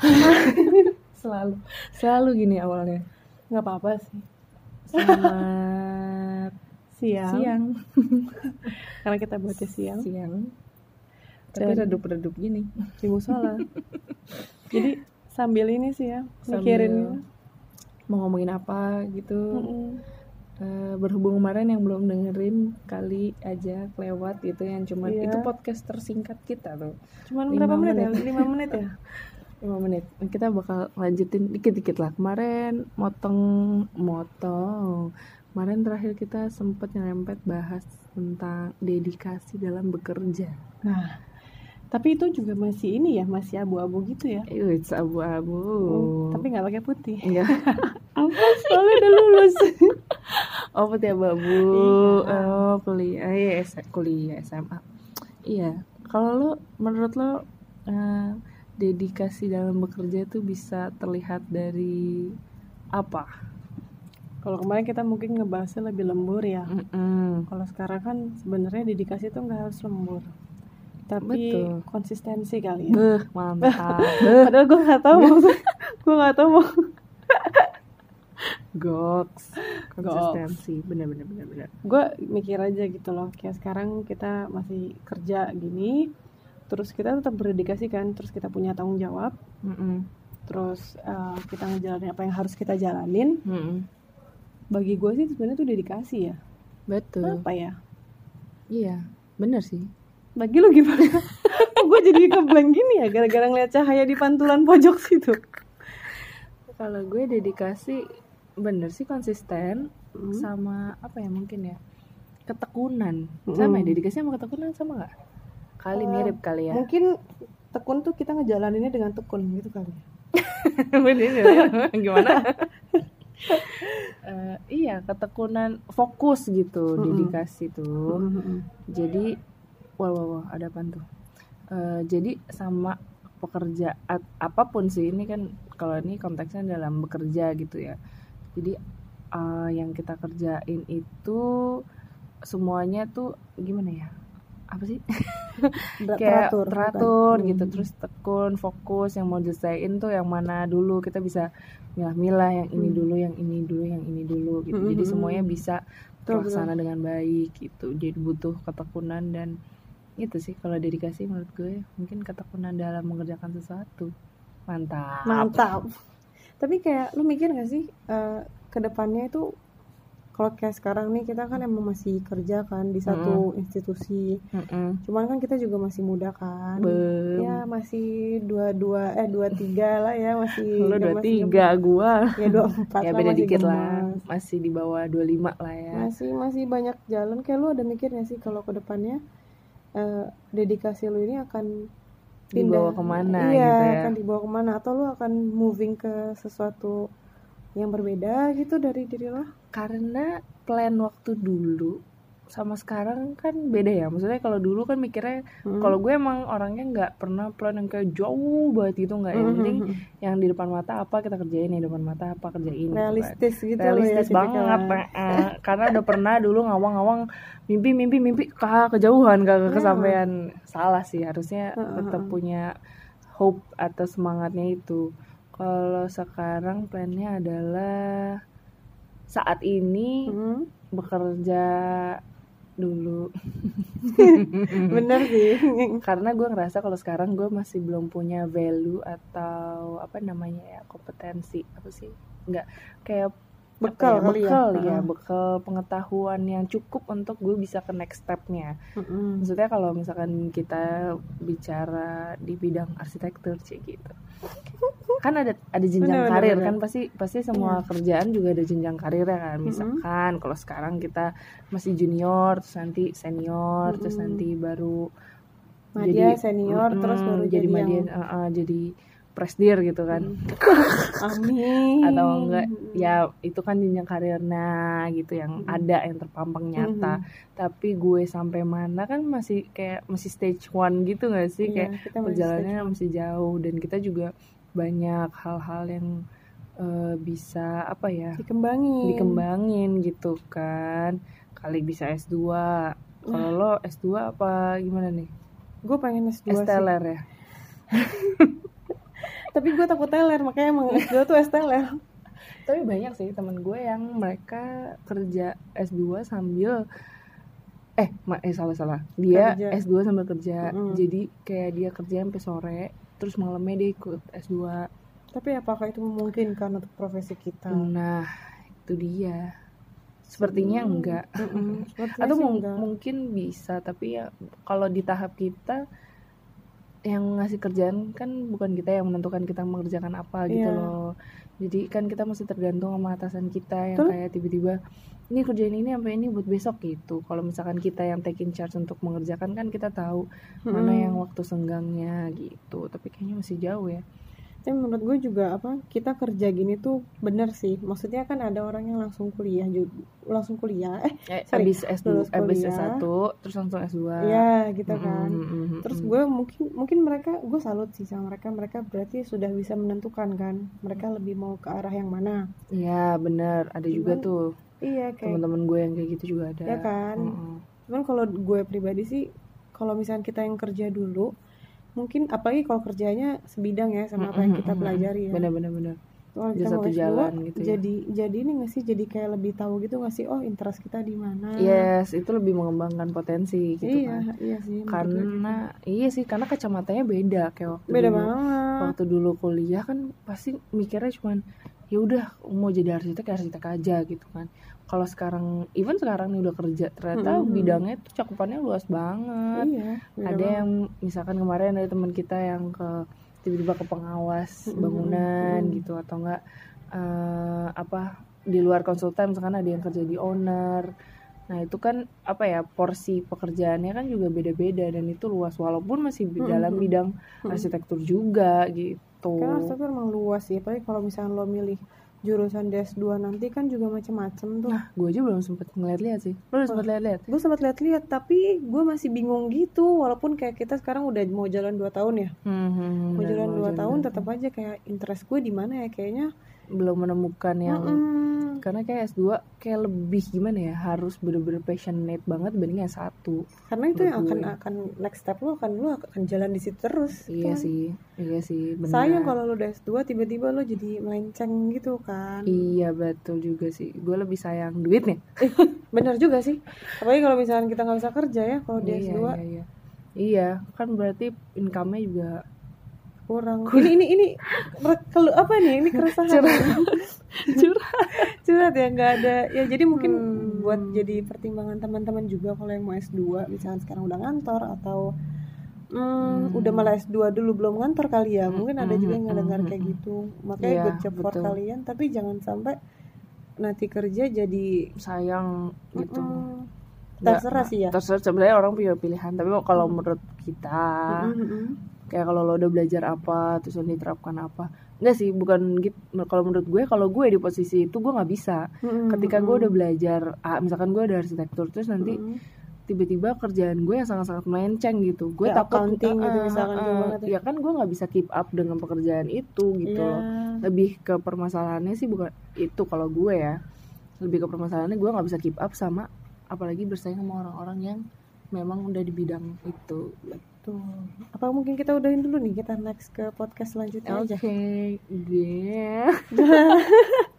selalu. Selalu gini awalnya. Nggak apa-apa sih. Selamat siang, siang. Karena kita buatnya siang. Siang. Tapi redup-redup gini. Di musola jadi sambil ini sih ya Sambil mikirin mau ngomongin apa gitu. Mm-mm. Eh, berhubung kemarin yang belum dengerin kali aja lewat gitu yang cuma Iya. itu podcast tersingkat kita tuh. Cuman Lima berapa menit ya? menit. lima menit ya 5 menit. Kita bakal lanjutin dikit-dikit lah. Kemarin motong motong. Kemarin terakhir kita sempet nyerempet bahas tentang dedikasi dalam bekerja. Nah tapi itu juga masih ini ya masih abu-abu gitu ya? It's abu-abu. Oh, tapi nggak pakai putih. Enggak apa soalnya udah lulus. Oh putih abu-abu. Iya. oh kuliah iya S- kuliah SMA iya. Kalau lo menurut lo eh, dedikasi dalam bekerja itu bisa terlihat dari apa? Kalau kemarin kita mungkin ngebahasnya lebih lembur ya. Kalau sekarang kan sebenarnya dedikasi itu nggak harus lembur. Tapi Betul. konsistensi kali ya. Beuh, mantap. Padahal gue nggak tahu mau gue nggak tahu mau Goks. Konsistensi. Bener bener bener bener. Gue mikir aja gitu loh. Kayak sekarang kita masih kerja gini terus kita tetap berdedikasi kan terus kita punya tanggung jawab. Mm-mm. terus eh, kita ngejalanin apa yang harus kita jalanin. Mm-mm. bagi gue sih sebenarnya itu dedikasi ya. Betul. Apa ya? Iya bener sih. Bagi lu gimana? Gue jadi keblank gini ya gara-gara ngeliat cahaya di pantulan pojok situ? Kalau gue dedikasi bener sih konsisten Hmm. sama apa ya mungkin ya? Ketekunan. Mm. sama ya dedikasi sama ketekunan sama nggak kali mirip kali ya. Mungkin tekun tuh kita ngejalaninnya dengan tekun gitu kali ya. Gimana? Eh, iya ketekunan fokus gitu Mm-mm. dedikasi tuh. Jadi wah wah wah ada apa tuh? Eh, jadi sama pekerja apa pun sih ini kan kalau ini konteksnya dalam bekerja gitu ya. Jadi eh, yang kita kerjain itu semuanya tuh gimana ya apa sih kayak teratur, teratur, bukan? gitu Hmm. terus tekun fokus yang mau diselesain tuh yang mana dulu kita bisa milah-milah yang ini Hmm. dulu yang ini dulu yang ini dulu gitu Hmm, jadi hmm, semuanya hmm. bisa Betul, terlaksana dengan baik gitu jadi butuh ketekunan dan itu sih kalau dedikasi menurut gue mungkin ketekunan dalam mengerjakan sesuatu mantap mantap tapi kayak lu mikir gak sih eh, ke depannya itu kalau kayak sekarang nih kita kan emang masih kerja kan di satu institusi. Mm-mm. cuman kan kita juga masih muda kan. Bem. ya masih dua dua eh dua tiga lah ya masih lu ya dua tiga gua. Ya dua empat ya beda masih dikit lah. masih di bawah 25 lah ya. Masih masih banyak jalan. Kayak lu ada mikir gak sih kalau ke depannya eh, dedikasi lu ini akan Dibawa ke mana iya gitu ya. akan dibawa ke mana? Atau lu akan moving ke sesuatu yang berbeda gitu dari diri lo karena plan waktu dulu sama sekarang kan beda ya maksudnya kalau dulu kan mikirnya Hmm. kalau gue emang orangnya nggak pernah plan yang kayak jauh banget gitu nggak yang Hmm, penting hmm, hmm. yang di depan mata apa kita kerjain di depan mata apa kerjain gitu kan. realistis gitu realistis lo ya, banget eh. karena udah pernah dulu ngawang-ngawang mimpi mimpi mimpi kah kejauhan kagak kesampaian salah sih harusnya tetap punya hope atau semangatnya itu kalau sekarang plannya adalah saat ini Hmm, bekerja dulu. Bener sih. Karena gue ngerasa kalau sekarang gue masih belum punya value atau apa namanya ya kompetensi. Apa sih? Nggak kayak bekal ya, ya. bekal ya. Heeh. bekal pengetahuan yang cukup untuk gue bisa ke next stepnya. Mm-mm. maksudnya kalau misalkan kita bicara di bidang arsitektur sih gitu kan ada ada jenjang Bener, karir bener. kan pasti pasti semua kerjaan juga ada jenjang karirnya kan Mm-mm. misalkan kalau sekarang kita masih junior terus nanti senior terus Mm-mm. nanti baru Madya senior Mm-mm, terus baru jadi jadi, yang uh, uh, jadi presdir gitu kan amin atau enggak ya itu kan jenjang karirnya gitu yang Mm-mm. ada yang terpampang nyata Mhm. tapi gue sampai mana kan masih kayak masih stage one gitu gak sih Iya, kayak perjalanannya masih jauh dan kita juga banyak hal-hal yang eh, bisa apa ya dikembangin. dikembangin gitu kan. Kali bisa S2 kalau lo S2 apa gimana nih? Gue pengen S2 sih. Esteller ya? Tapi gue takut teler makanya emang S2 tuh S teler tapi banyak sih temen gue yang mereka kerja S2 sambil eh ma- eh salah salah. Dia Kerja. S2 sambil kerja. Mm-mm. jadi kayak dia kerja sampai sore terus malamnya dia ikut S2 tapi apakah itu memungkinkan untuk profesi kita nah itu dia sepertinya Hmm. enggak Mm-mm. Sepertinya atau mung- enggak. mungkin bisa tapi ya kalau di tahap kita yang ngasih kerjaan kan bukan kita yang menentukan kita mengerjakan apa gitu Iya. loh jadi kan kita masih tergantung sama atasan kita yang Betul. kayak tiba-tiba ini kerjain ini sampai ini buat besok gitu kalau misalkan kita yang taking charge untuk mengerjakan kan kita tahu mana Mm-mm. yang waktu senggangnya gitu tapi kayaknya masih jauh ya tapi menurut gue juga apa kita kerja gini tuh bener sih. Maksudnya kan ada orang yang langsung kuliah juga langsung kuliah eh eh, Sorry, abis S2 lulus abis kuliah. S1 terus langsung S2 ya gitu kan. mm-mm, terus mm-mm. gue mungkin mungkin mereka gue salut sih sama mereka. Mereka berarti sudah bisa menentukan kan mereka lebih mau ke arah yang mana. Iya bener. Ada juga Cuman, tuh iya kayak teman-teman gue yang kayak gitu juga ada. Ya kan? Mm-mm. cuman kalau gue pribadi sih kalau misalnya kita yang kerja dulu mungkin apalagi kalau kerjanya sebidang ya sama apa yang kita pelajari ya. Bener-bener bener kalau kita satu mau S2 jalan gitu ya. jadi jadi ini nggak sih? Jadi kayak lebih tahu gitu nggak sih? Oh interest kita di mana? Yes itu lebih mengembangkan potensi gitu iya kan. iya sih gitu. karena iya sih karena kacamatanya beda kayak waktu beda dulu. banget. Waktu dulu kuliah kan pasti mikirnya cuman ya udah mau jadi arsitek ya arsitek aja gitu kan kalau sekarang even sekarang nih udah kerja ternyata Mm-mm. bidangnya tuh cakupannya luas banget iya ada banget. yang misalkan kemarin ada teman kita yang ke tiba-tiba ke pengawas bangunan mm-mm. gitu atau enggak eh, apa di luar konsultan misalkan ada yang kerja di owner nah itu kan apa ya porsi pekerjaannya kan juga beda-beda dan itu luas walaupun masih di Mm-mm, dalam bidang Mm-mm. arsitektur juga gitu Karena arsitektur emang luas sih, apalagi kalau misalnya lo milih jurusan DS2 nanti kan juga macam-macam tuh. nah gue aja belum sempet ngeliat-liat sih lo udah sempet lihat-lihat Gue sempat lihat-lihat, tapi gue masih bingung gitu, walaupun kayak kita sekarang udah mau jalan 2 tahun ya. hmm, hmm, hmm, Mau jalan 2 jalan tahun dua tetap aja kayak interest gue di mana ya kayaknya. Belum menemukan yang Mm-mm. karena kayak S2 kayak lebih gimana ya harus bener-bener passionate banget dibanding S1 Karena itu yang akan gue. akan next step lo akan lo akan jalan di situ terus. iya Kan. sih iya sih benar Sayang kalau lo udah S2 tiba-tiba lo jadi melenceng gitu kan. iya betul juga sih gue lebih sayang duitnya Bener juga sih. Apalagi kalau misalnya kita nggak bisa kerja ya kalau di iya, S2 iya iya iya kan berarti income-nya juga kurang. Ini ini ini kelu apa nih? Ini keresahan. curhat Curhat ya nggak ada. Ya jadi mungkin Hmm. buat jadi pertimbangan teman-teman juga kalau yang mau S2 misalnya sekarang udah ngantor atau hmm, Hmm. udah malah S2 dulu belum ngantor kali ya. Mungkin ada juga yang Hmm, ngedengar hmm, kayak hmm. gitu. Makanya Iya, good job for betul. kalian tapi jangan sampai nanti kerja jadi sayang gitu mm, terserah sih ya. terserah sebenarnya orang punya pilihan tapi kalau menurut kita mm. Kayak kalau lo udah belajar apa terus lo diterapkan apa enggak sih bukan gitu kalau menurut gue kalau gue di posisi itu gue nggak bisa Mm, ketika gue udah belajar ah, misalkan gue ada arsitektur terus nanti mm. tiba-tiba kerjaan gue yang sangat-sangat melenceng gitu gue Ya, takut accounting gitu ah, misalkan, ah. banget ya. ya kan gue nggak bisa keep up dengan pekerjaan itu gitu Iya. loh lebih ke permasalahannya sih bukan itu kalau gue ya lebih ke permasalahannya gue nggak bisa keep up sama apalagi bersaing sama orang-orang yang memang udah di bidang itu Tuh. Apa mungkin kita udahin dulu nih kita next ke podcast selanjutnya oke aja. dia